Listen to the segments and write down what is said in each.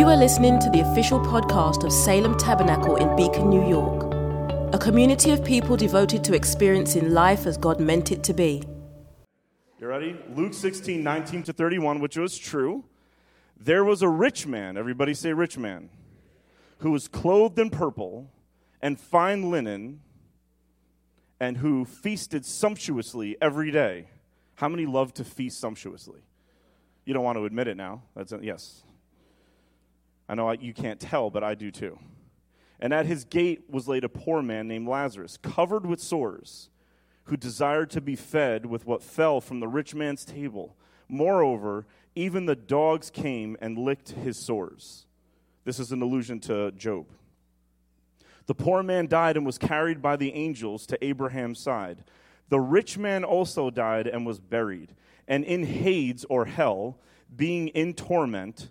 You are listening to the official podcast of Salem Tabernacle in Beacon, New York, a community of people devoted to experiencing life as God meant it to be. You ready? Luke 16, 19 to 31, which was true. There was a rich man, everybody say rich man, who was clothed in purple and fine linen, and who feasted sumptuously every day. How many love to feast sumptuously? You don't want to admit it now. That's a, yes. I know you can't tell, but I do too. And at his gate was laid a poor man named Lazarus, covered with sores, who desired to be fed with what fell from the rich man's table. Moreover, even the dogs came and licked his sores. This is an allusion to Job. The poor man died and was carried by the angels to Abraham's side. The rich man also died and was buried. And in Hades or hell, being in torment,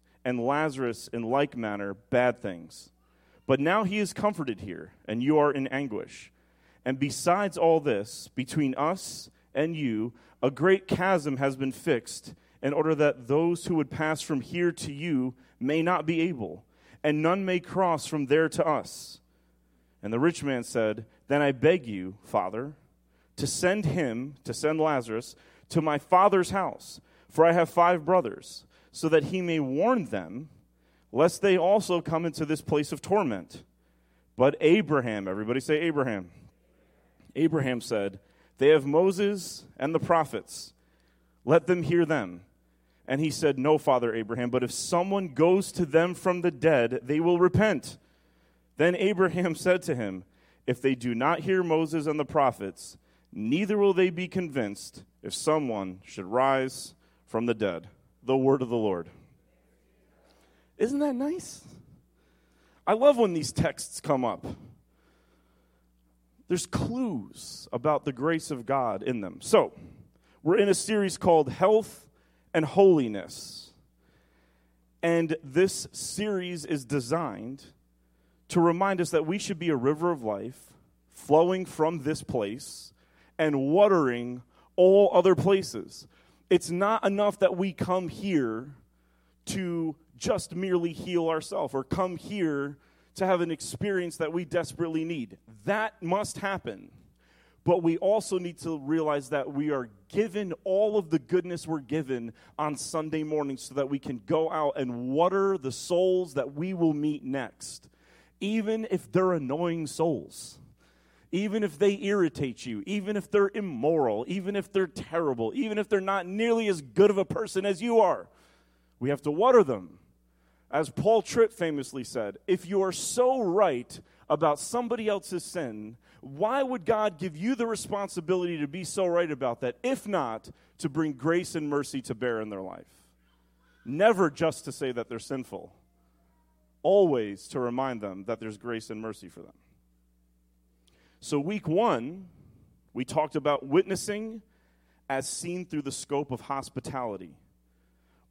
and Lazarus in like manner bad things. But now he is comforted here, and you are in anguish. And besides all this, between us and you, a great chasm has been fixed, in order that those who would pass from here to you may not be able, and none may cross from there to us. And the rich man said, Then I beg you, Father, to send him, to send Lazarus, to my father's house, for I have five brothers, so that he may warn them, lest they also come into this place of torment. But Abraham, everybody say Abraham. Abraham said, They have Moses and the prophets. Let them hear them. And he said, No, Father Abraham, but if someone goes to them from the dead, they will repent. Then Abraham said to him, If they do not hear Moses and the prophets, neither will they be convinced if someone should rise from the dead. The word of the Lord. Isn't that nice? I love when these texts come up. There's clues about the grace of God in them. So, we're in a series called Health and Holiness. And this series is designed to remind us that we should be a river of life flowing from this place and watering all other places. It's not enough that we come here to just merely heal ourselves or come here to have an experience that we desperately need. That must happen. But we also need to realize that we are given all of the goodness we're given on Sunday morning so that we can go out and water the souls that we will meet next even if they're annoying souls, even if they irritate you, even if they're immoral, even if they're terrible, even if they're not nearly as good of a person as you are. We have to water them. As Paul Tripp famously said, if you are so right about somebody else's sin, why would God give you the responsibility to be so right about that, if not to bring grace and mercy to bear in their life? Never just to say that they're sinful always to remind them that there's grace and mercy for them. So, week one, we talked about witnessing as seen through the scope of hospitality.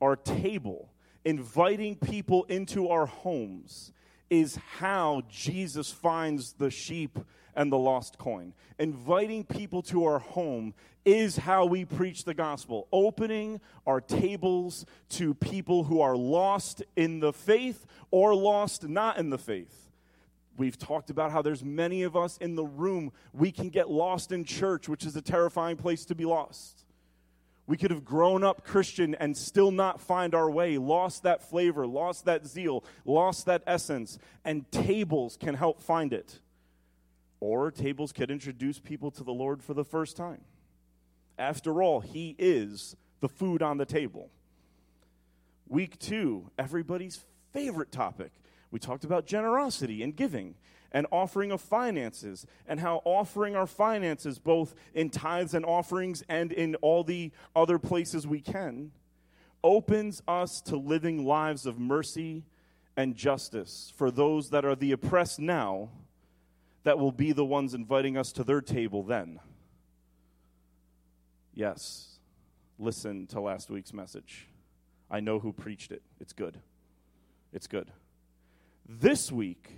Our table, inviting people into our homes, is how Jesus finds the sheep and the lost coin. Inviting people to our home is how we preach the gospel, opening our tables to people who are lost in the faith or lost not in the faith. We've talked about how there's many of us in the room. We can get lost in church, which is a terrifying place to be lost. We could have grown up Christian and still not find our way, lost that flavor, lost that zeal, lost that essence, and tables can help find it. Or tables could introduce people to the Lord for the first time. After all, He is the food on the table. Week two, everybody's favorite topic. We talked about generosity and giving and offering of finances and how offering our finances, both in tithes and offerings and in all the other places we can, opens us to living lives of mercy and justice for those that are the oppressed now that will be the ones inviting us to their table then. Yes, listen to last week's message. I know who preached it. It's good. It's good. This week,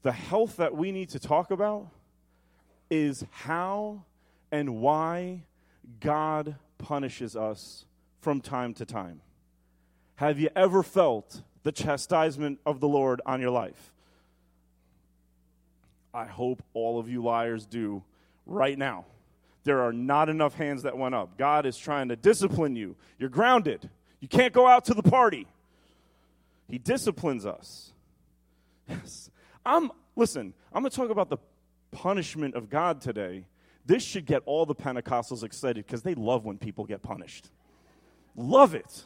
the health that we need to talk about is how and why God punishes us from time to time. Have you ever felt the chastisement of the Lord on your life? I hope all of you liars do right now. There are not enough hands that went up. God is trying to discipline you. You're grounded. You can't go out to the party. He disciplines us. Yes. I'm listen, I'm going to talk about the punishment of God today. This should get all the Pentecostals excited because they love when people get punished. Love it.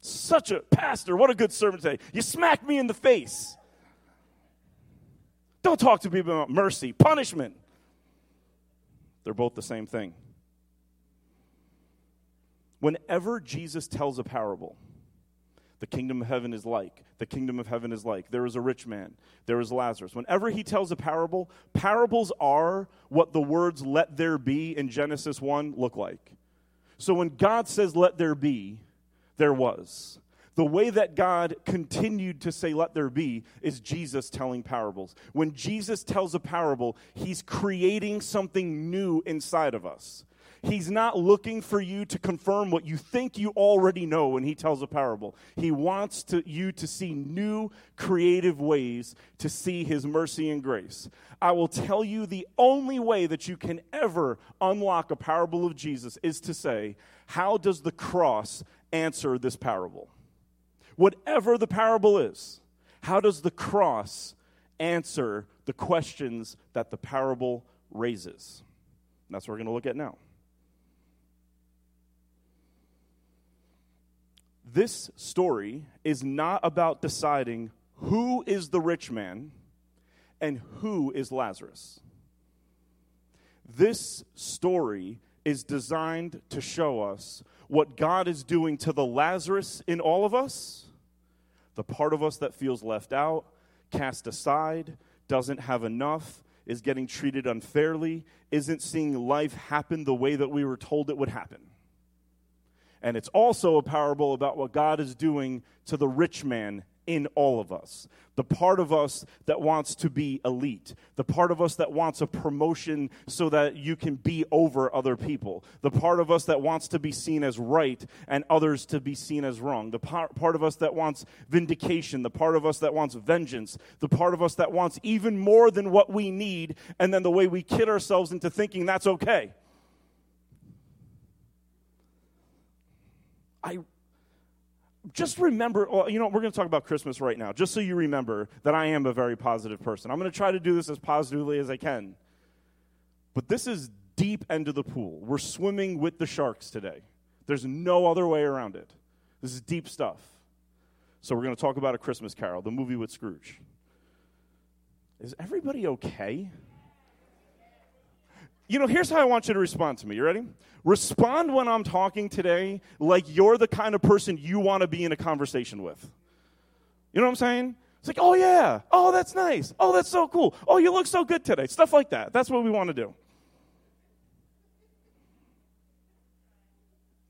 Such a pastor, what a good sermon today. You smacked me in the face. Don't talk to people about mercy, punishment. They're both the same thing. Whenever Jesus tells a parable, the kingdom of heaven is like, the kingdom of heaven is like, there is a rich man, there is Lazarus. Whenever he tells a parable, parables are what the words let there be in Genesis 1 look like. So when God says let there be, there was. The way that God continued to say, let there be, is Jesus telling parables. When Jesus tells a parable, he's creating something new inside of us. He's not looking for you to confirm what you think you already know when he tells a parable. He wants to, you to see new, creative ways to see his mercy and grace. I will tell you the only way that you can ever unlock a parable of Jesus is to say, How does the cross answer this parable? whatever the parable is, how does the cross answer the questions that the parable raises? And that's what we're going to look at now. This story is not about deciding who is the rich man and who is Lazarus. This story is designed to show us what God is doing to the Lazarus in all of us the part of us that feels left out, cast aside, doesn't have enough, is getting treated unfairly, isn't seeing life happen the way that we were told it would happen. And it's also a parable about what God is doing to the rich man in all of us. The part of us that wants to be elite, the part of us that wants a promotion so that you can be over other people, the part of us that wants to be seen as right and others to be seen as wrong, the part, part of us that wants vindication, the part of us that wants vengeance, the part of us that wants even more than what we need, and then the way we kid ourselves into thinking that's okay. I just remember, well, you know, we're going to talk about Christmas right now, just so you remember that I am a very positive person. I'm going to try to do this as positively as I can. But this is deep end of the pool. We're swimming with the sharks today. There's no other way around it. This is deep stuff. So we're going to talk about A Christmas Carol, the movie with Scrooge. Is everybody okay? You know, here's how I want you to respond to me. You ready? Respond when I'm talking today like you're the kind of person you want to be in a conversation with. You know what I'm saying? It's like, oh yeah, oh that's nice, oh that's so cool, oh you look so good today, stuff like that. That's what we want to do.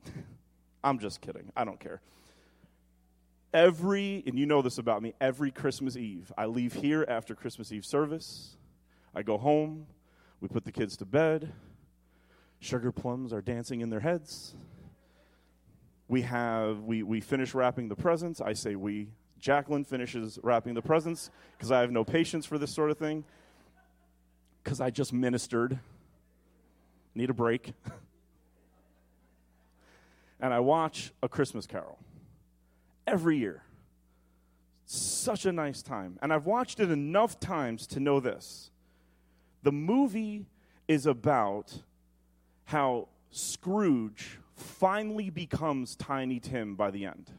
I'm just kidding. I don't care. Every, and you know this about me, every Christmas Eve, I leave here after Christmas Eve service. I go home. We put the kids to bed. Sugar plums are dancing in their heads. We have we we finish wrapping the presents. I say we. Jacqueline finishes wrapping the presents because I have no patience for this sort of thing. Because I just ministered. Need a break. and I watch A Christmas Carol every year. Such a nice time. And I've watched it enough times to know this the movie is about how Scrooge finally becomes Tiny Tim by the end.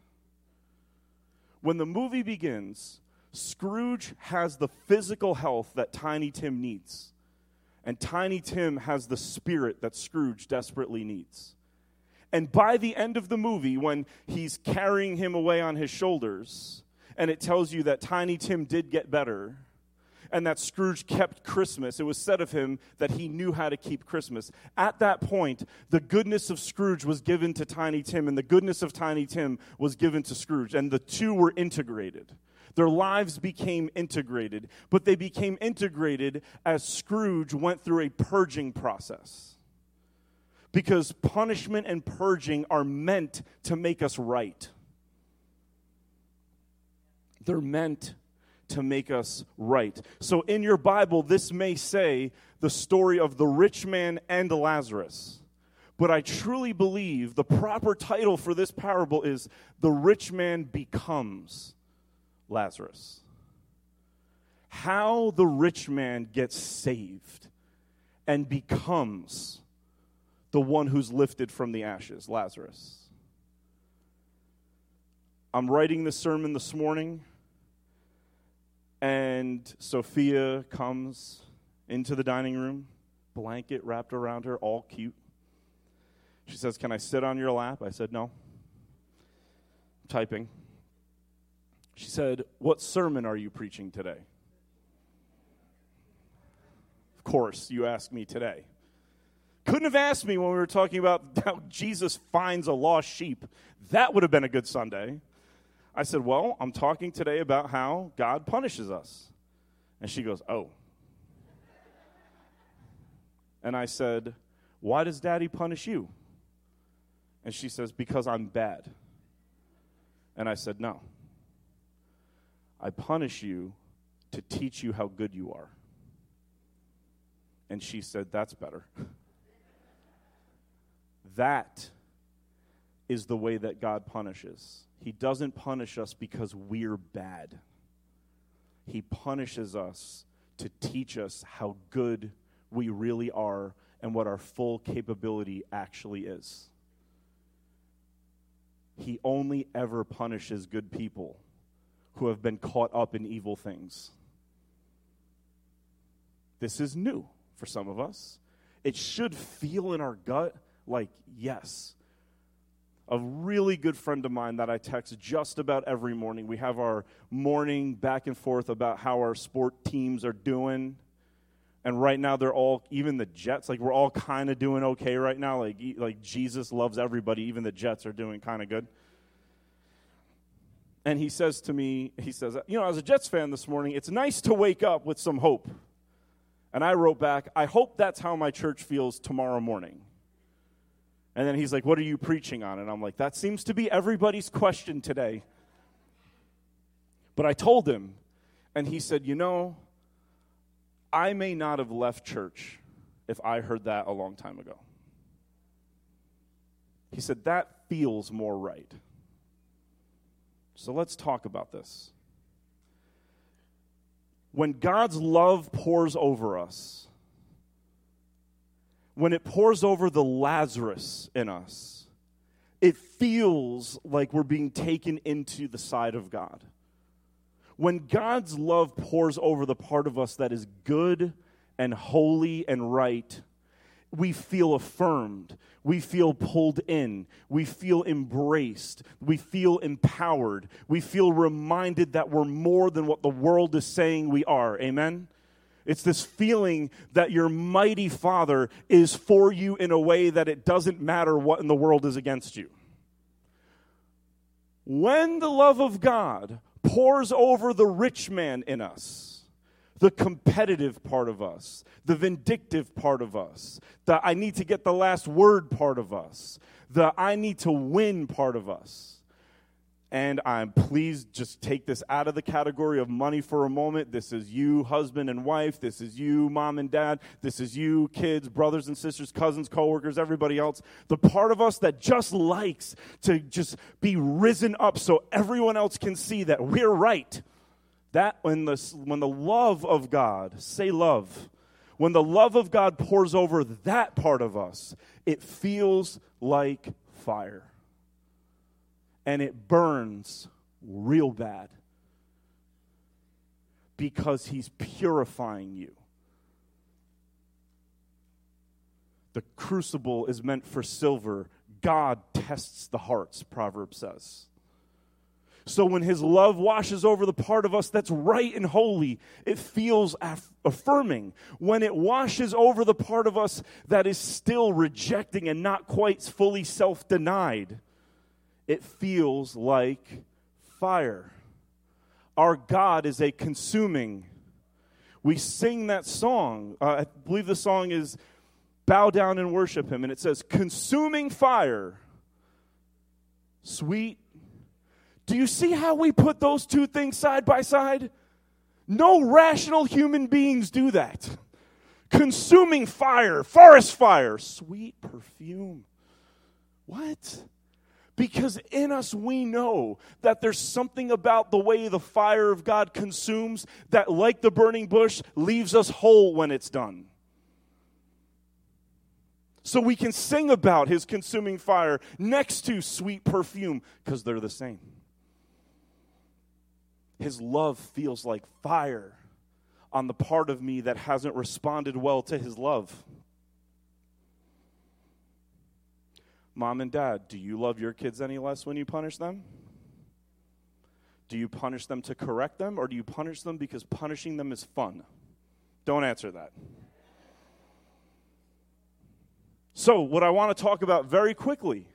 When the movie begins, Scrooge has the physical health that Tiny Tim needs, and Tiny Tim has the spirit that Scrooge desperately needs. And by the end of the movie, when he's carrying him away on his shoulders, and it tells you that Tiny Tim did get better, and that Scrooge kept Christmas. It was said of him that he knew how to keep Christmas. At that point, the goodness of Scrooge was given to Tiny Tim, and the goodness of Tiny Tim was given to Scrooge, and the two were integrated. Their lives became integrated, but they became integrated as Scrooge went through a purging process. Because punishment and purging are meant to make us right. They're meant to make us right. So in your Bible, this may say the story of the rich man and Lazarus. But I truly believe the proper title for this parable is The Rich Man Becomes Lazarus. How the rich man gets saved and becomes the one who's lifted from the ashes, Lazarus. I'm writing this sermon this morning and Sophia comes into the dining room, blanket wrapped around her, all cute. She says, Can I sit on your lap? I said, No. I'm typing. She said, What sermon are you preaching today? Of course, you asked me today. Couldn't have asked me when we were talking about how Jesus finds a lost sheep. That would have been a good Sunday. I said, Well, I'm talking today about how God punishes us. And she goes, Oh. And I said, Why does daddy punish you? And she says, Because I'm bad. And I said, No. I punish you to teach you how good you are. And she said, That's better. that is the way that God punishes. He doesn't punish us because we're bad. He punishes us to teach us how good we really are and what our full capability actually is. He only ever punishes good people who have been caught up in evil things. This is new for some of us. It should feel in our gut like, yes, a really good friend of mine that I text just about every morning. We have our morning back and forth about how our sport teams are doing. And right now, they're all, even the Jets, like we're all kind of doing okay right now. Like, like Jesus loves everybody. Even the Jets are doing kind of good. And he says to me, he says, You know, as a Jets fan this morning, it's nice to wake up with some hope. And I wrote back, I hope that's how my church feels tomorrow morning. And then he's like, What are you preaching on? And I'm like, That seems to be everybody's question today. But I told him, and he said, You know, I may not have left church if I heard that a long time ago. He said, That feels more right. So let's talk about this. When God's love pours over us, when it pours over the Lazarus in us, it feels like we're being taken into the side of God. When God's love pours over the part of us that is good and holy and right, we feel affirmed. We feel pulled in. We feel embraced. We feel empowered. We feel reminded that we're more than what the world is saying we are. Amen? It's this feeling that your mighty Father is for you in a way that it doesn't matter what in the world is against you. When the love of God pours over the rich man in us, the competitive part of us, the vindictive part of us, the I need to get the last word part of us, the I need to win part of us and I'm pleased just take this out of the category of money for a moment. This is you, husband and wife. This is you, mom and dad. This is you, kids, brothers and sisters, cousins, coworkers, everybody else. The part of us that just likes to just be risen up so everyone else can see that we're right. That when the, when the love of God, say love, when the love of God pours over that part of us, it feels like fire and it burns real bad because he's purifying you. The crucible is meant for silver, God tests the hearts, Proverbs says. So when his love washes over the part of us that's right and holy, it feels aff- affirming. When it washes over the part of us that is still rejecting and not quite fully self denied, it feels like fire. Our God is a consuming. We sing that song. Uh, I believe the song is Bow Down and Worship Him, and it says, Consuming fire, sweet do you see how we put those two things side by side? No rational human beings do that. Consuming fire, forest fire, sweet perfume. What? Because in us we know that there's something about the way the fire of God consumes that, like the burning bush, leaves us whole when it's done. So we can sing about his consuming fire next to sweet perfume because they're the same. His love feels like fire on the part of me that hasn't responded well to His love. Mom and dad, do you love your kids any less when you punish them? Do you punish them to correct them, or do you punish them because punishing them is fun? Don't answer that. So, what I want to talk about very quickly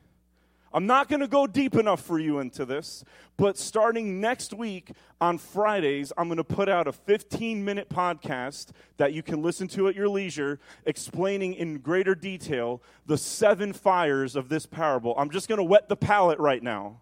I'm not going to go deep enough for you into this, but starting next week on Fridays, I'm going to put out a 15 minute podcast that you can listen to at your leisure, explaining in greater detail the seven fires of this parable. I'm just going to wet the palate right now,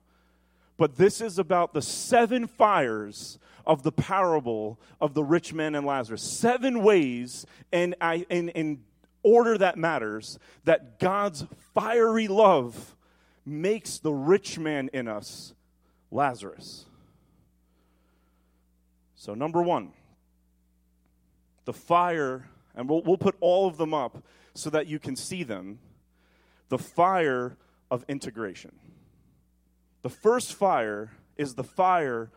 but this is about the seven fires of the parable of the rich man and Lazarus. Seven ways, and I, in, in order that matters, that God's fiery love makes the rich man in us Lazarus. So, number one, the fire, and we'll, we'll put all of them up so that you can see them the fire of integration. The first fire is the fire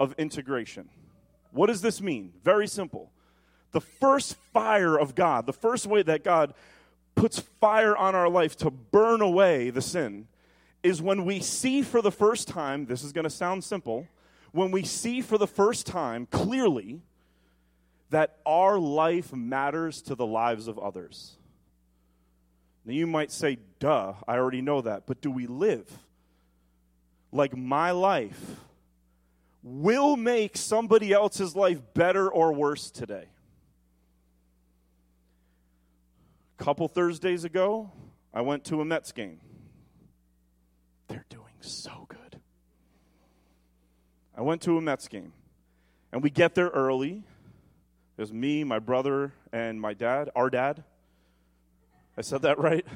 of integration. What does this mean? Very simple. The first fire of God, the first way that God puts fire on our life to burn away the sin, is when we see for the first time, this is going to sound simple, when we see for the first time clearly that our life matters to the lives of others. Now you might say, duh, I already know that, but do we live like my life will make somebody else's life better or worse today? A couple Thursdays ago, I went to a Mets game. They're doing so good. I went to a Mets game, and we get there early. There's me, my brother, and my dad, our dad. I said that right?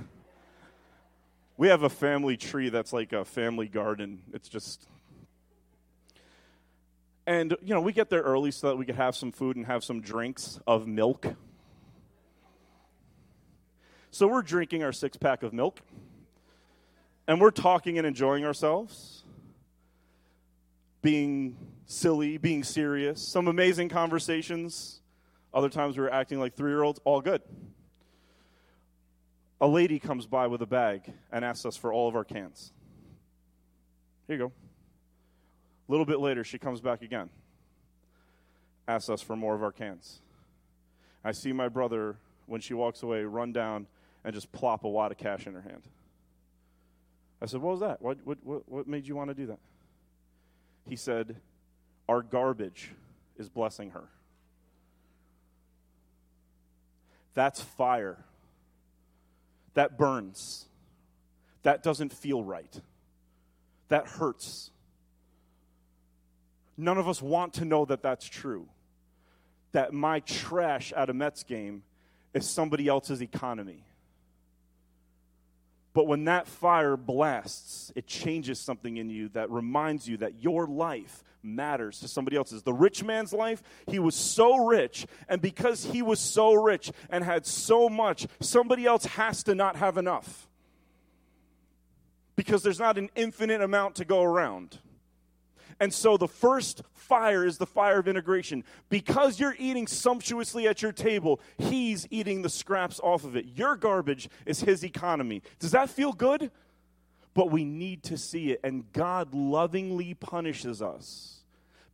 We have a family tree that's like a family garden. It's just. And, you know, we get there early so that we could have some food and have some drinks of milk. So we're drinking our six pack of milk and we're talking and enjoying ourselves, being silly, being serious, some amazing conversations. Other times we were acting like three year olds, all good. A lady comes by with a bag and asks us for all of our cans. Here you go. A little bit later, she comes back again, asks us for more of our cans. I see my brother, when she walks away, run down and just plop a wad of cash in her hand. I said, What was that? What, what, what, what made you want to do that? He said, Our garbage is blessing her. That's fire. That burns. That doesn't feel right. That hurts. None of us want to know that that's true. That my trash at a Mets game is somebody else's economy. But when that fire blasts, it changes something in you that reminds you that your life matters to somebody else's. The rich man's life, he was so rich, and because he was so rich and had so much, somebody else has to not have enough. Because there's not an infinite amount to go around. And so the first fire is the fire of integration. Because you're eating sumptuously at your table, he's eating the scraps off of it. Your garbage is his economy. Does that feel good? but we need to see it. And God lovingly punishes us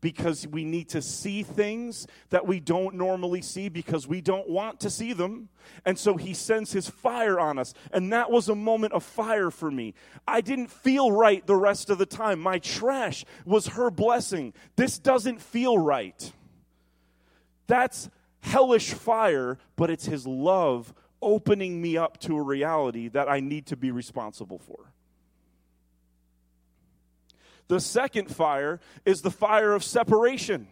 because we need to see things that we don't normally see because we don't want to see them. And so he sends his fire on us. And that was a moment of fire for me. I didn't feel right the rest of the time. My trash was her blessing. This doesn't feel right. That's hellish fire, but it's his love opening me up to a reality that I need to be responsible for. The second fire is the fire of separation.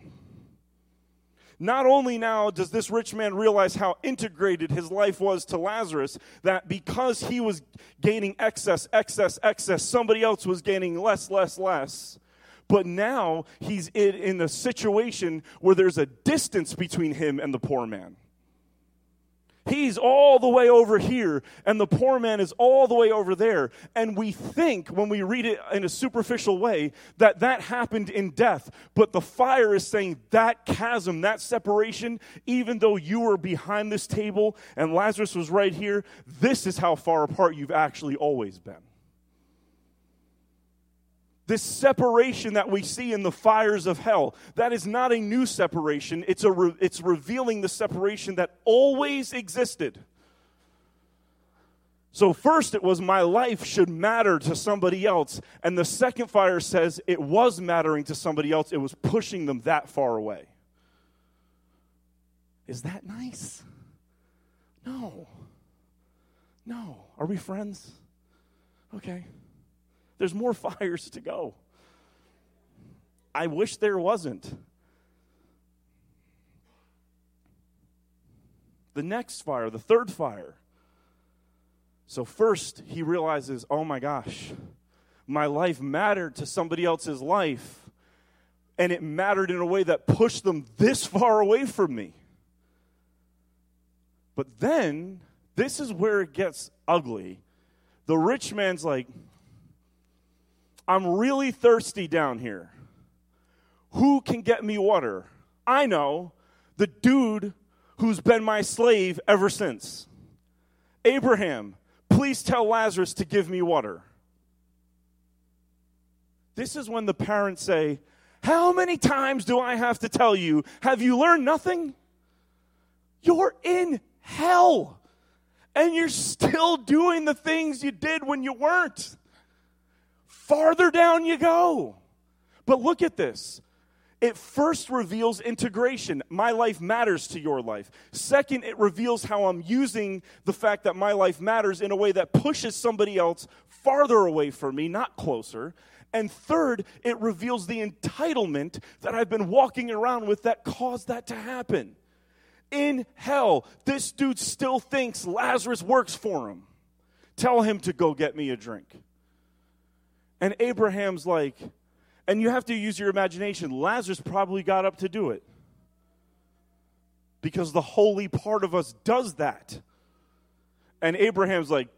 Not only now does this rich man realize how integrated his life was to Lazarus, that because he was gaining excess, excess, excess, somebody else was gaining less, less, less. But now he's in, in a situation where there's a distance between him and the poor man. He's all the way over here, and the poor man is all the way over there. And we think, when we read it in a superficial way, that that happened in death. But the fire is saying that chasm, that separation, even though you were behind this table and Lazarus was right here, this is how far apart you've actually always been. This separation that we see in the fires of hell, that is not a new separation. It's, a re- it's revealing the separation that always existed. So, first, it was my life should matter to somebody else. And the second fire says it was mattering to somebody else, it was pushing them that far away. Is that nice? No. No. Are we friends? Okay. There's more fires to go. I wish there wasn't. The next fire, the third fire. So, first, he realizes, oh my gosh, my life mattered to somebody else's life, and it mattered in a way that pushed them this far away from me. But then, this is where it gets ugly. The rich man's like, I'm really thirsty down here. Who can get me water? I know the dude who's been my slave ever since. Abraham, please tell Lazarus to give me water. This is when the parents say, How many times do I have to tell you? Have you learned nothing? You're in hell, and you're still doing the things you did when you weren't farther down you go. But look at this. It first reveals integration. My life matters to your life. Second, it reveals how I'm using the fact that my life matters in a way that pushes somebody else farther away from me, not closer. And third, it reveals the entitlement that I've been walking around with that caused that to happen. In hell, this dude still thinks Lazarus works for him. Tell him to go get me a drink. And Abraham's like, and you have to use your imagination. Lazarus probably got up to do it. Because the holy part of us does that. And Abraham's like,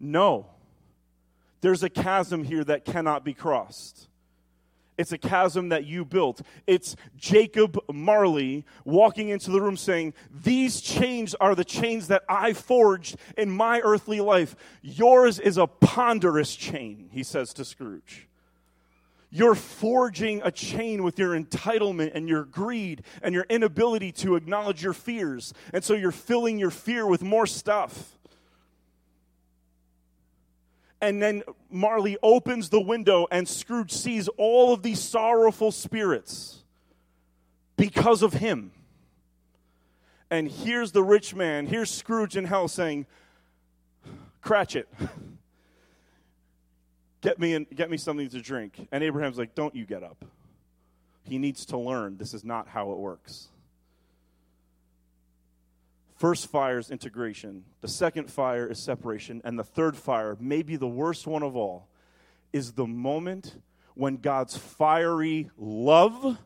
no, there's a chasm here that cannot be crossed. It's a chasm that you built. It's Jacob Marley walking into the room saying, These chains are the chains that I forged in my earthly life. Yours is a ponderous chain, he says to Scrooge. You're forging a chain with your entitlement and your greed and your inability to acknowledge your fears. And so you're filling your fear with more stuff. And then Marley opens the window, and Scrooge sees all of these sorrowful spirits because of him. And here's the rich man, here's Scrooge in hell saying, Cratchit, get me, in, get me something to drink. And Abraham's like, Don't you get up. He needs to learn this is not how it works. First fire is integration, the second fire is separation, and the third fire, maybe the worst one of all, is the moment when God's fiery love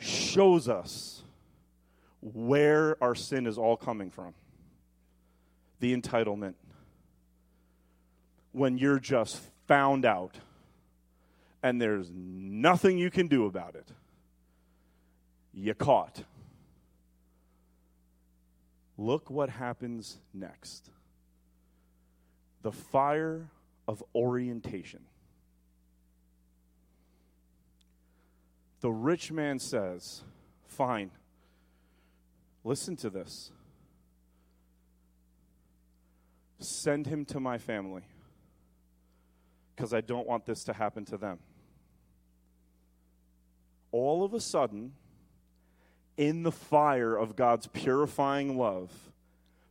shows us where our sin is all coming from the entitlement. When you're just found out and there's nothing you can do about it, you're caught. Look what happens next. the fire of orientation. The rich man says, Fine, listen to this. Send him to my family because I don't want this to happen to them. All of a sudden, in the fire of God's purifying love,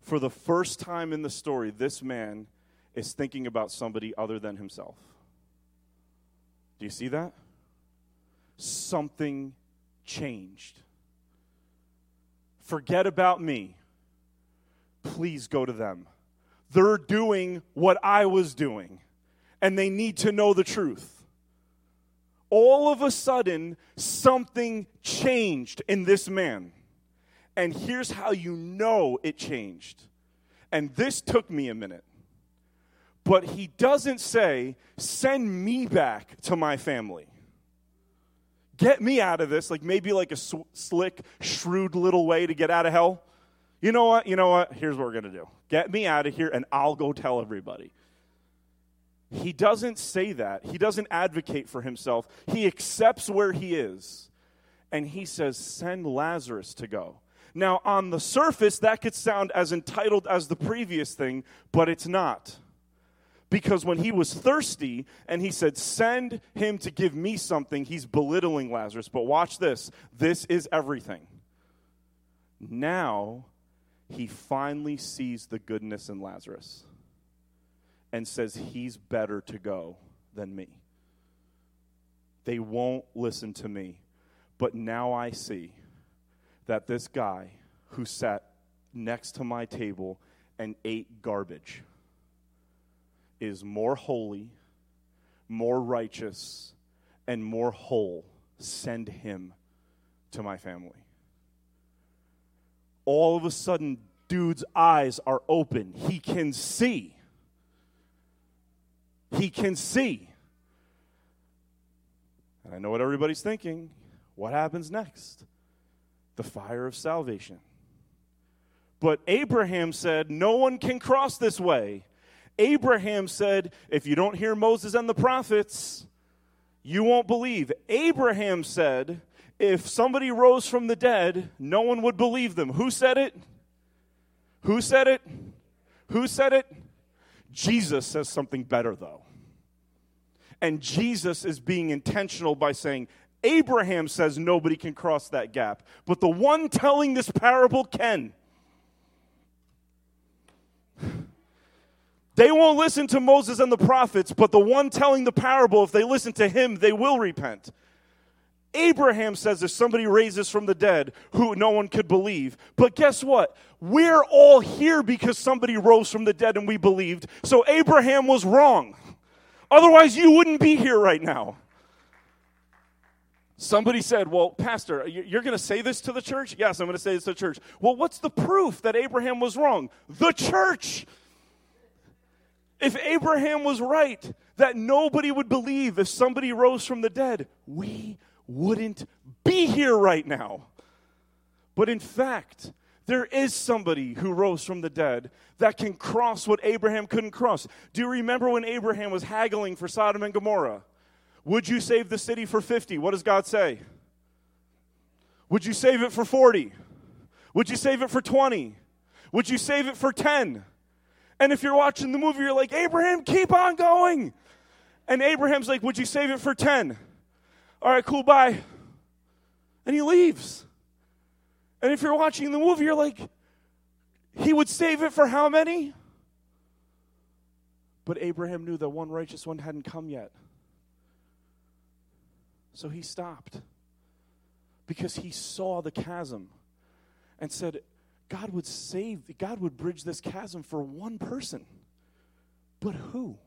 for the first time in the story, this man is thinking about somebody other than himself. Do you see that? Something changed. Forget about me. Please go to them. They're doing what I was doing, and they need to know the truth all of a sudden, something changed in this man. And here's how you know it changed. And this took me a minute. But he doesn't say, send me back to my family. Get me out of this, like maybe like a sw- slick, shrewd little way to get out of hell. You know what? You know what? Here's what we're going to do get me out of here, and I'll go tell everybody. He doesn't say that. He doesn't advocate for himself. He accepts where he is. And he says, Send Lazarus to go. Now, on the surface, that could sound as entitled as the previous thing, but it's not. Because when he was thirsty and he said, Send him to give me something, he's belittling Lazarus. But watch this this is everything. Now, he finally sees the goodness in Lazarus and says he's better to go than me. They won't listen to me. But now I see that this guy who sat next to my table and ate garbage is more holy, more righteous, and more whole. Send him to my family. All of a sudden, dude's eyes are open. He can see he can see. And I know what everybody's thinking. What happens next? The fire of salvation. But Abraham said, No one can cross this way. Abraham said, If you don't hear Moses and the prophets, you won't believe. Abraham said, If somebody rose from the dead, no one would believe them. Who said it? Who said it? Who said it? Jesus says something better, though. And Jesus is being intentional by saying, Abraham says nobody can cross that gap, but the one telling this parable can. They won't listen to Moses and the prophets, but the one telling the parable, if they listen to him, they will repent. Abraham says if somebody raises from the dead who no one could believe. But guess what? We're all here because somebody rose from the dead and we believed. So Abraham was wrong. Otherwise, you wouldn't be here right now. Somebody said, Well, Pastor, you're going to say this to the church? Yes, I'm going to say this to the church. Well, what's the proof that Abraham was wrong? The church. If Abraham was right that nobody would believe if somebody rose from the dead, we wouldn't be here right now. But in fact, there is somebody who rose from the dead that can cross what Abraham couldn't cross. Do you remember when Abraham was haggling for Sodom and Gomorrah? Would you save the city for 50? What does God say? Would you save it for 40? Would you save it for 20? Would you save it for 10? And if you're watching the movie, you're like, Abraham, keep on going. And Abraham's like, Would you save it for 10? All right, cool, bye. And he leaves. And if you're watching the movie, you're like, he would save it for how many? But Abraham knew that one righteous one hadn't come yet. So he stopped because he saw the chasm and said, God would save, God would bridge this chasm for one person. But who?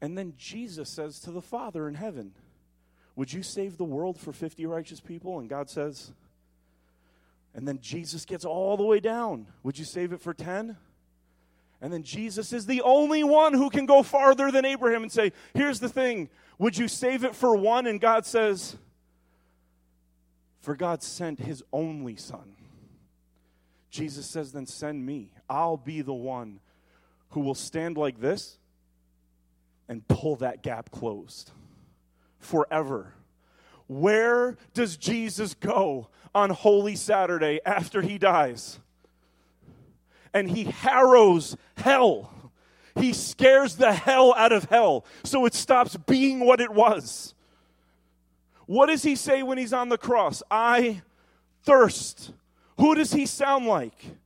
And then Jesus says to the Father in heaven, Would you save the world for 50 righteous people? And God says, and then Jesus gets all the way down. Would you save it for 10? And then Jesus is the only one who can go farther than Abraham and say, Here's the thing. Would you save it for one? And God says, For God sent his only son. Jesus says, Then send me. I'll be the one who will stand like this and pull that gap closed forever. Where does Jesus go on Holy Saturday after he dies? And he harrows hell. He scares the hell out of hell so it stops being what it was. What does he say when he's on the cross? I thirst. Who does he sound like?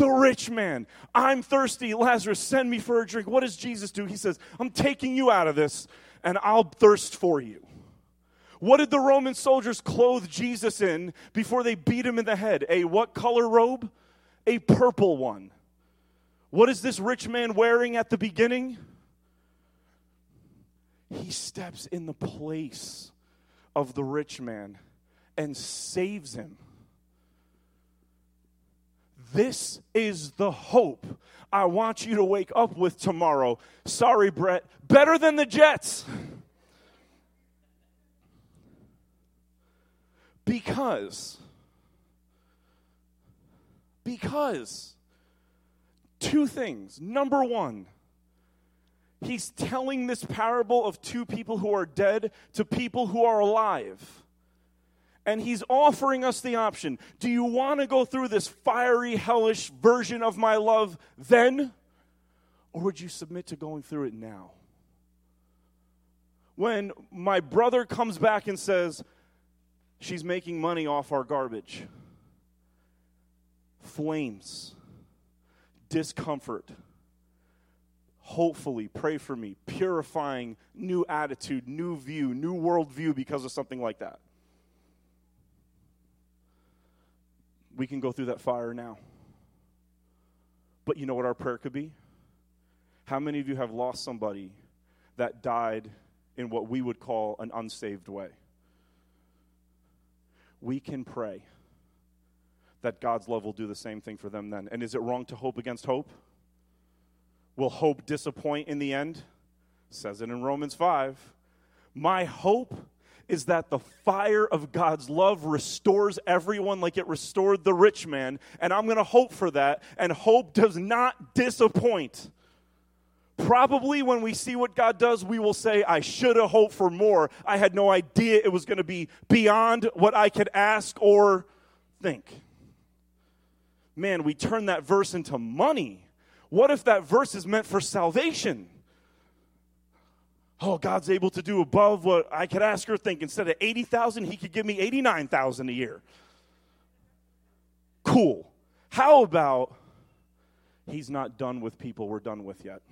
The rich man. I'm thirsty. Lazarus, send me for a drink. What does Jesus do? He says, I'm taking you out of this and I'll thirst for you. What did the Roman soldiers clothe Jesus in before they beat him in the head? A what color robe? A purple one. What is this rich man wearing at the beginning? He steps in the place of the rich man and saves him. This is the hope I want you to wake up with tomorrow. Sorry, Brett, better than the Jets. Because, because, two things. Number one, he's telling this parable of two people who are dead to people who are alive. And he's offering us the option do you want to go through this fiery, hellish version of my love then? Or would you submit to going through it now? When my brother comes back and says, She's making money off our garbage, flames, discomfort hopefully, pray for me, purifying new attitude, new view, new worldview because of something like that. We can go through that fire now. But you know what our prayer could be? How many of you have lost somebody that died in what we would call an unsaved way? We can pray that God's love will do the same thing for them then. And is it wrong to hope against hope? Will hope disappoint in the end? says it in Romans 5. My hope is that the fire of God's love restores everyone like it restored the rich man. And I'm going to hope for that. And hope does not disappoint. Probably when we see what God does, we will say, I should have hoped for more. I had no idea it was going to be beyond what I could ask or think. Man, we turn that verse into money. What if that verse is meant for salvation? Oh, God's able to do above what I could ask or think. Instead of 80,000, he could give me 89,000 a year. Cool. How about he's not done with people we're done with yet?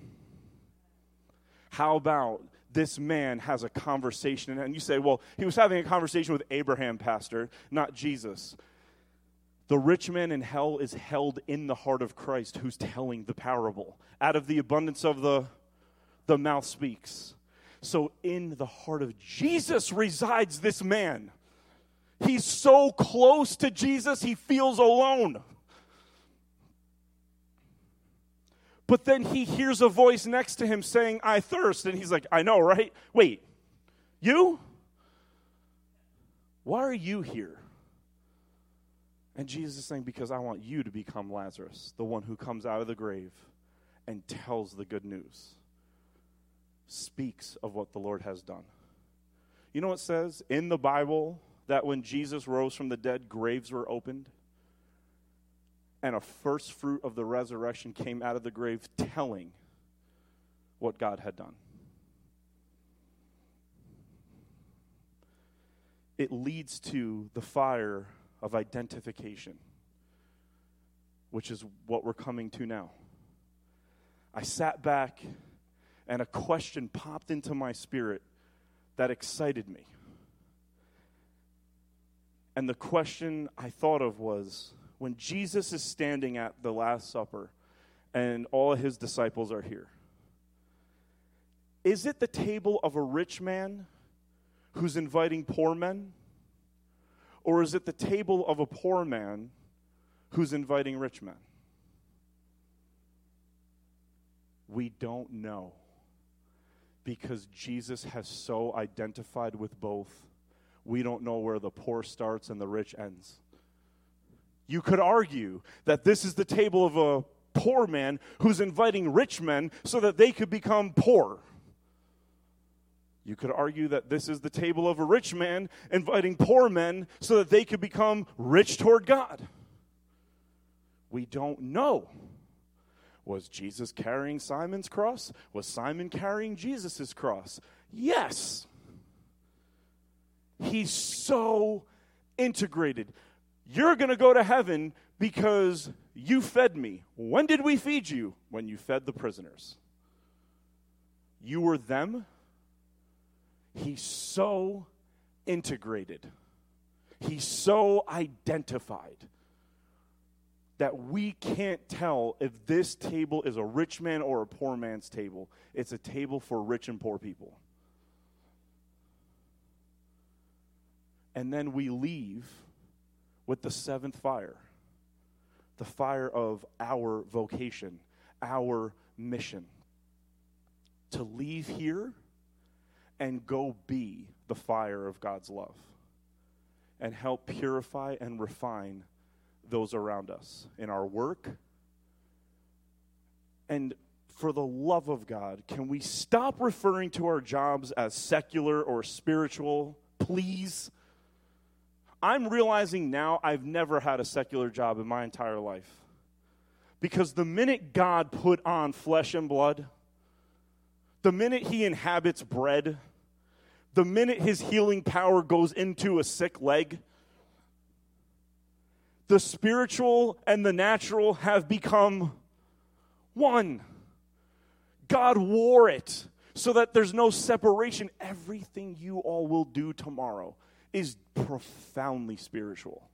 How about this man has a conversation and you say, well, he was having a conversation with Abraham, pastor, not Jesus. The rich man in hell is held in the heart of Christ who's telling the parable. Out of the abundance of the, the mouth speaks. So in the heart of Jesus resides this man. He's so close to Jesus, he feels alone. But then he hears a voice next to him saying, I thirst. And he's like, I know, right? Wait, you? Why are you here? And Jesus is saying, Because I want you to become Lazarus, the one who comes out of the grave and tells the good news, speaks of what the Lord has done. You know what says in the Bible that when Jesus rose from the dead, graves were opened? And a first fruit of the resurrection came out of the grave telling what God had done. It leads to the fire of identification, which is what we're coming to now. I sat back and a question popped into my spirit that excited me. And the question I thought of was when Jesus is standing at the Last Supper and all of his disciples are here, is it the table of a rich man who's inviting poor men? Or is it the table of a poor man who's inviting rich men? We don't know because Jesus has so identified with both. We don't know where the poor starts and the rich ends. You could argue that this is the table of a poor man who's inviting rich men so that they could become poor. You could argue that this is the table of a rich man inviting poor men so that they could become rich toward God. We don't know. Was Jesus carrying Simon's cross? Was Simon carrying Jesus' cross? Yes. He's so integrated. You're going to go to heaven because you fed me. When did we feed you? When you fed the prisoners. You were them. He's so integrated. He's so identified that we can't tell if this table is a rich man or a poor man's table. It's a table for rich and poor people. And then we leave with the seventh fire the fire of our vocation, our mission. To leave here and go be the fire of God's love and help purify and refine those around us in our work. And for the love of God, can we stop referring to our jobs as secular or spiritual, please? I'm realizing now I've never had a secular job in my entire life. Because the minute God put on flesh and blood, the minute He inhabits bread, the minute His healing power goes into a sick leg, the spiritual and the natural have become one. God wore it so that there's no separation. Everything you all will do tomorrow is profoundly spiritual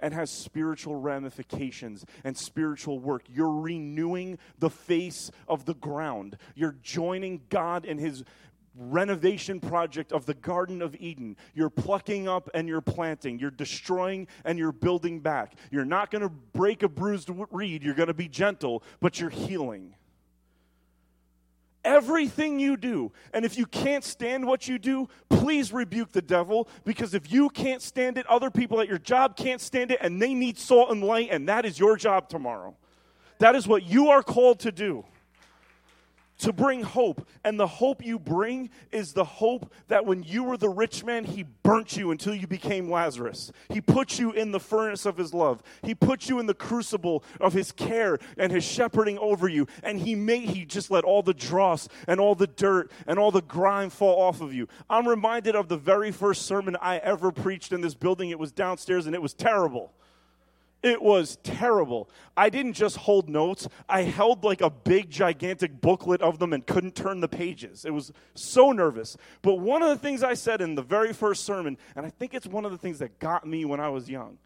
and has spiritual ramifications and spiritual work. You're renewing the face of the ground. You're joining God in His renovation project of the Garden of Eden. You're plucking up and you're planting. You're destroying and you're building back. You're not going to break a bruised reed. You're going to be gentle, but you're healing everything you do. And if you can't stand what you do, please rebuke the devil because if you can't stand it, other people at your job can't stand it and they need salt and light, and that is your job tomorrow. That is what you are called to do to bring hope. And the hope you bring is the hope that when you were the rich man, he burnt you until you became Lazarus. He put you in the furnace of his love. He put you in the crucible of his care and his shepherding over you. And he made he just let all the dross and all the dirt and all the grime fall off of you. I'm reminded of the very first sermon I ever preached in this building. It was downstairs and it was terrible. It was terrible. I didn't just hold notes, I held like a big, gigantic booklet of them and couldn't turn the pages. It was so nervous. But one of the things I said in the very first sermon, and I think it's one of the things that got me when I was young,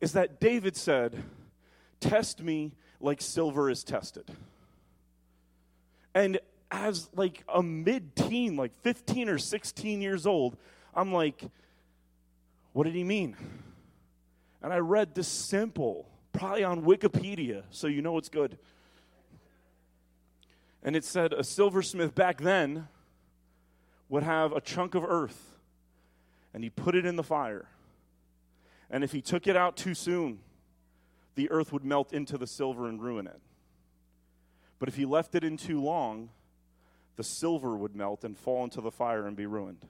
is that David said, Test me like silver is tested. And as like a mid teen, like 15 or 16 years old, I'm like, what did he mean? And I read this simple, probably on Wikipedia, so you know it's good. And it said a silversmith back then would have a chunk of earth and he put it in the fire. And if he took it out too soon, the earth would melt into the silver and ruin it. But if he left it in too long, the silver would melt and fall into the fire and be ruined.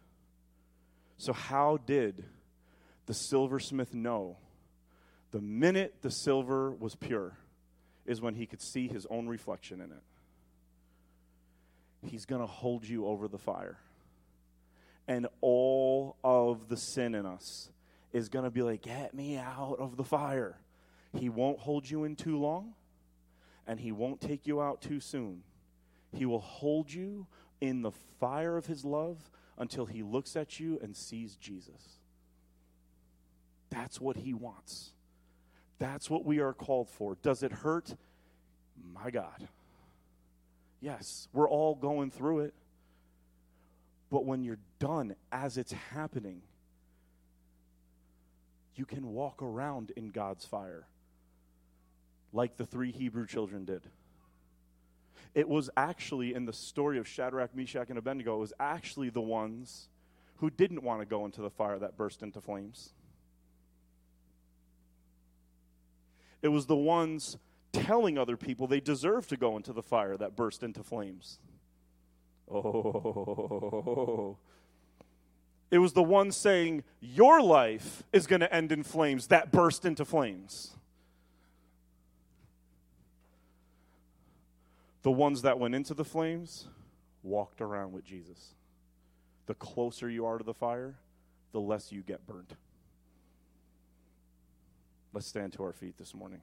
So, how did the silversmith know the minute the silver was pure is when he could see his own reflection in it. He's going to hold you over the fire. And all of the sin in us is going to be like, get me out of the fire. He won't hold you in too long, and he won't take you out too soon. He will hold you in the fire of his love until he looks at you and sees Jesus. That's what he wants. That's what we are called for. Does it hurt? My God. Yes, we're all going through it. But when you're done as it's happening, you can walk around in God's fire like the three Hebrew children did. It was actually in the story of Shadrach, Meshach, and Abednego, it was actually the ones who didn't want to go into the fire that burst into flames. It was the ones telling other people they deserve to go into the fire that burst into flames. Oh. It was the one saying, Your life is going to end in flames that burst into flames. The ones that went into the flames walked around with Jesus. The closer you are to the fire, the less you get burnt. Let's stand to our feet this morning.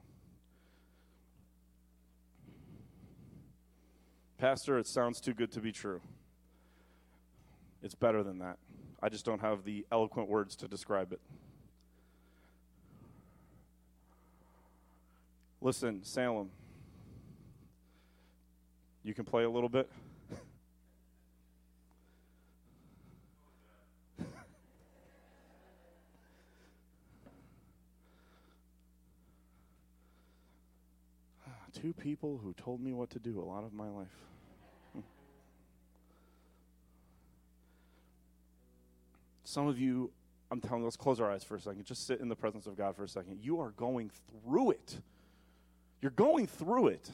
Pastor, it sounds too good to be true. It's better than that. I just don't have the eloquent words to describe it. Listen, Salem, you can play a little bit. Two people who told me what to do a lot of my life. Some of you, I'm telling you, let's close our eyes for a second. Just sit in the presence of God for a second. You are going through it. You're going through it.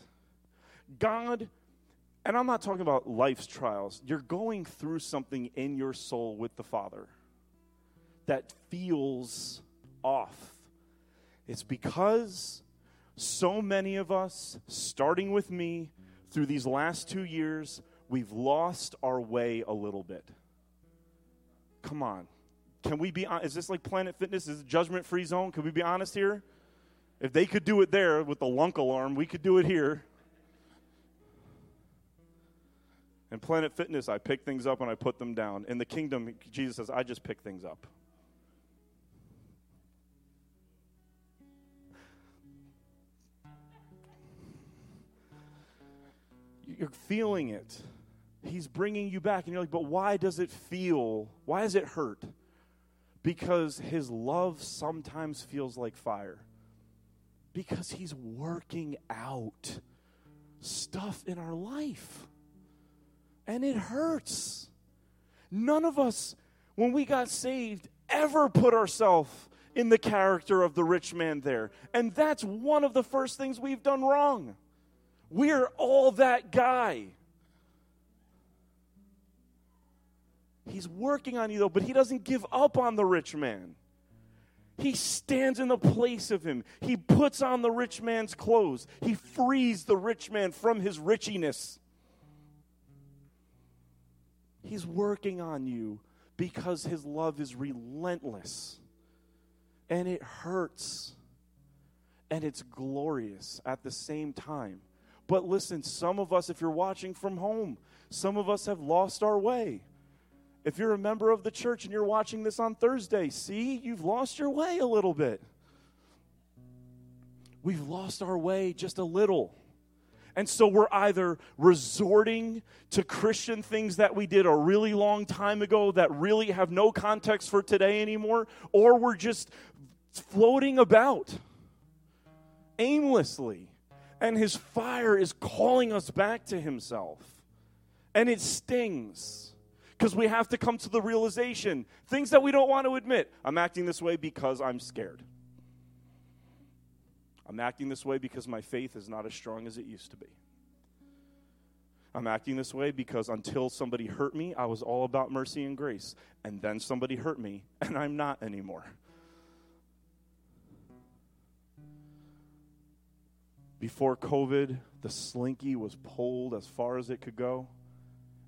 God, and I'm not talking about life's trials, you're going through something in your soul with the Father that feels off. It's because so many of us, starting with me, through these last two years, we've lost our way a little bit. Come on. Can we be on? Is this like Planet Fitness? Is judgment free zone? Can we be honest here? If they could do it there with the lunk alarm, we could do it here. In Planet Fitness, I pick things up and I put them down. In the kingdom, Jesus says, I just pick things up. You're feeling it. He's bringing you back. And you're like, but why does it feel, why does it hurt? Because his love sometimes feels like fire. Because he's working out stuff in our life. And it hurts. None of us, when we got saved, ever put ourselves in the character of the rich man there. And that's one of the first things we've done wrong. We're all that guy. He's working on you, though, but he doesn't give up on the rich man. He stands in the place of him. He puts on the rich man's clothes. He frees the rich man from his richiness. He's working on you because his love is relentless. And it hurts. And it's glorious at the same time. But listen, some of us, if you're watching from home, some of us have lost our way. If you're a member of the church and you're watching this on Thursday, see, you've lost your way a little bit. We've lost our way just a little. And so we're either resorting to Christian things that we did a really long time ago that really have no context for today anymore, or we're just floating about aimlessly. And his fire is calling us back to himself. And it stings because we have to come to the realization things that we don't want to admit. I'm acting this way because I'm scared. I'm acting this way because my faith is not as strong as it used to be. I'm acting this way because until somebody hurt me, I was all about mercy and grace. And then somebody hurt me, and I'm not anymore. Before COVID, the slinky was pulled as far as it could go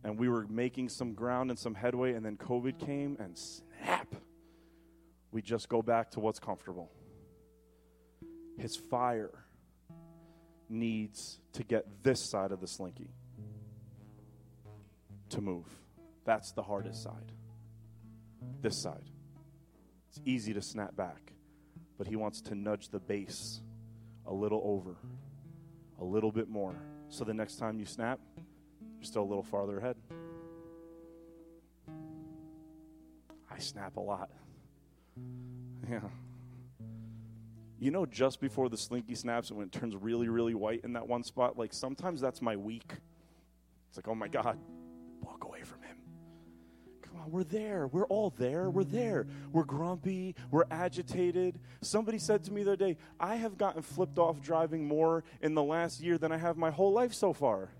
and we were making some ground and some headway, and then COVID came, and snap, we just go back to what's comfortable. His fire needs to get this side of the slinky to move. That's the hardest side. This side. It's easy to snap back, but he wants to nudge the base a little over, a little bit more. So the next time you snap, you're still a little farther ahead. I snap a lot. Yeah. You know, just before the slinky snaps and when it turns really, really white in that one spot, like sometimes that's my week. It's like, oh my God, On, we're there. We're all there. We're there. We're grumpy. We're agitated. Somebody said to me the other day, I have gotten flipped off driving more in the last year than I have my whole life so far.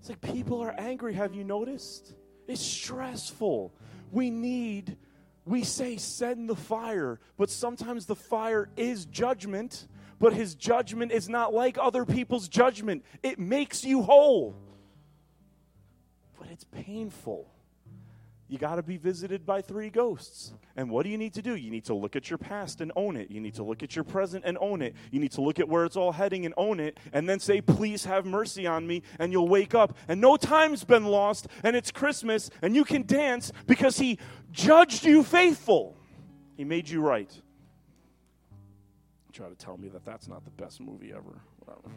It's like people are angry. Have you noticed? It's stressful. We need, we say, send the fire, but sometimes the fire is judgment, but his judgment is not like other people's judgment. It makes you whole, but it's painful you got to be visited by three ghosts. And what do you need to do? You need to look at your past and own it. You need to look at your present and own it. You need to look at where it's all heading and own it. And then say, Please have mercy on me. And you'll wake up. And no time's been lost. And it's Christmas. And you can dance because He judged you faithful. He made you right. Try to tell me that that's not the best movie ever. Whatever.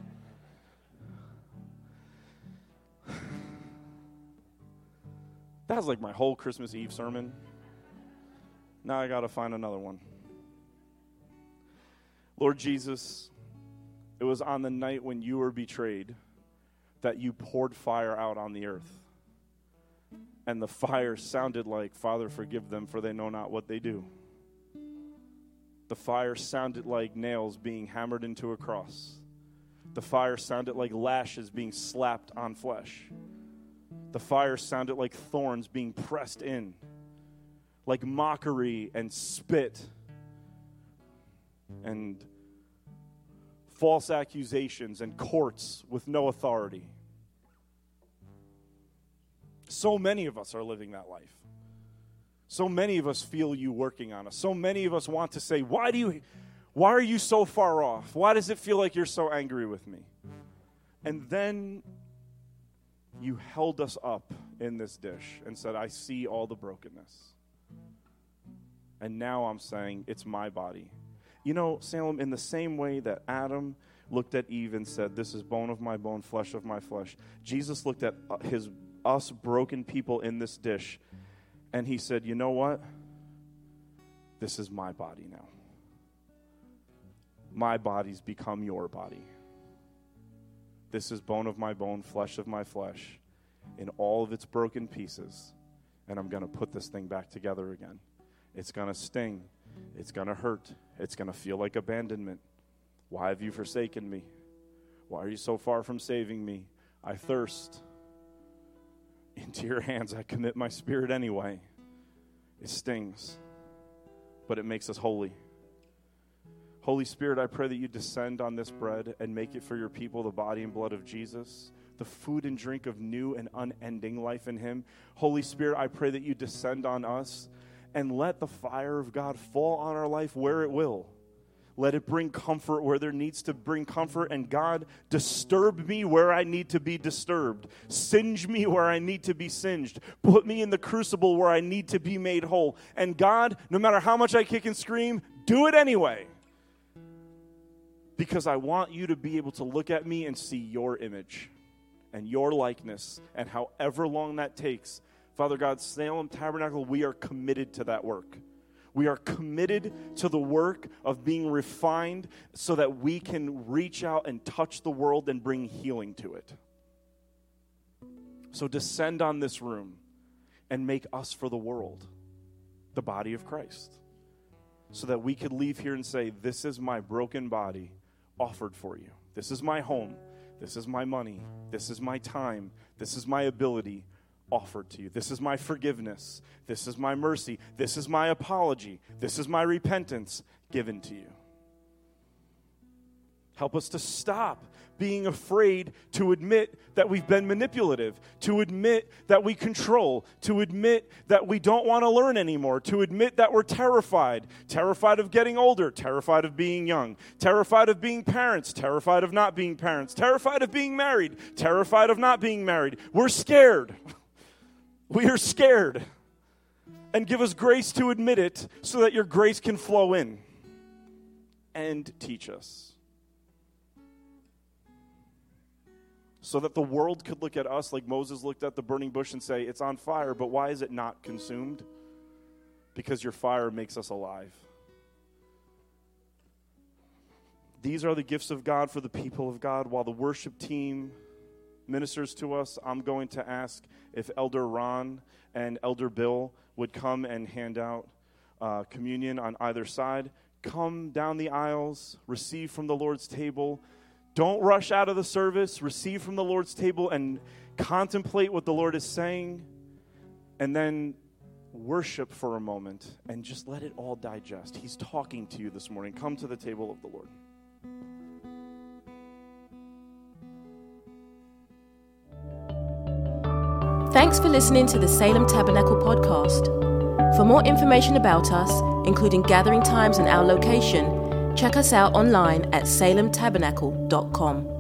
That was like my whole Christmas Eve sermon. Now I got to find another one. Lord Jesus, it was on the night when you were betrayed that you poured fire out on the earth. And the fire sounded like, Father, forgive them, for they know not what they do. The fire sounded like nails being hammered into a cross. The fire sounded like lashes being slapped on flesh. The fire sounded like thorns being pressed in, like mockery and spit and false accusations and courts with no authority. So many of us are living that life. So many of us feel you working on us. So many of us want to say, Why do you why are you so far off? Why does it feel like you're so angry with me? And then you held us up in this dish and said, I see all the brokenness. And now I'm saying, it's my body. You know, Salem, in the same way that Adam looked at Eve and said, This is bone of my bone, flesh of my flesh, Jesus looked at uh, his, us broken people in this dish and he said, You know what? This is my body now. My body's become your body. This is bone of my bone, flesh of my flesh, in all of its broken pieces. And I'm going to put this thing back together again. It's going to sting. It's going to hurt. It's going to feel like abandonment. Why have you forsaken me? Why are you so far from saving me? I thirst. Into your hands I commit my spirit anyway. It stings, but it makes us holy. Holy Spirit, I pray that you descend on this bread and make it for your people the body and blood of Jesus, the food and drink of new and unending life in Him. Holy Spirit, I pray that you descend on us and let the fire of God fall on our life where it will. Let it bring comfort where there needs to bring comfort. And God, disturb me where I need to be disturbed. Singe me where I need to be singed. Put me in the crucible where I need to be made whole. And God, no matter how much I kick and scream, do it anyway because I want you to be able to look at me and see your image and your likeness, and however long that takes. Father God, Salem Tabernacle, we are committed to that work. We are committed to the work of being refined so that we can reach out and touch the world and bring healing to it. So descend on this room and make us for the world, the body of Christ, so that we could leave here and say, This is my broken body offered for you. This is my home. This is my money. This is my time. This is my ability offered to you. This is my forgiveness. This is my mercy. This is my apology. This is my repentance given to you. Help us to stop being afraid to admit that we've been manipulative, to admit that we control, to admit that we don't want to learn anymore, to admit that we're terrified terrified of getting older, terrified of being young, terrified of being parents, terrified of not being parents, terrified of being married, terrified of not being married. We're scared. We are scared. And give us grace to admit it so that your grace can flow in and teach us. So that the world could look at us like Moses looked at the burning bush and say, It's on fire, but why is it not consumed? Because your fire makes us alive. These are the gifts of God for the people of God while the worship team ministers to us, I'm going to ask if Elder Ron and Elder Bill would come and hand out uh, communion on either side. Come down the aisles, receive from the Lord's table. Don't rush out of the service. Receive from the Lord's table and contemplate what the Lord is saying. And then worship for a moment and just let it all digest. He's talking to you this morning. Come to the table of the Lord. Thanks for listening to the Salem Tabernacle podcast. For more information about us, including gathering times and our location, check us out online at salemtabernacle.com.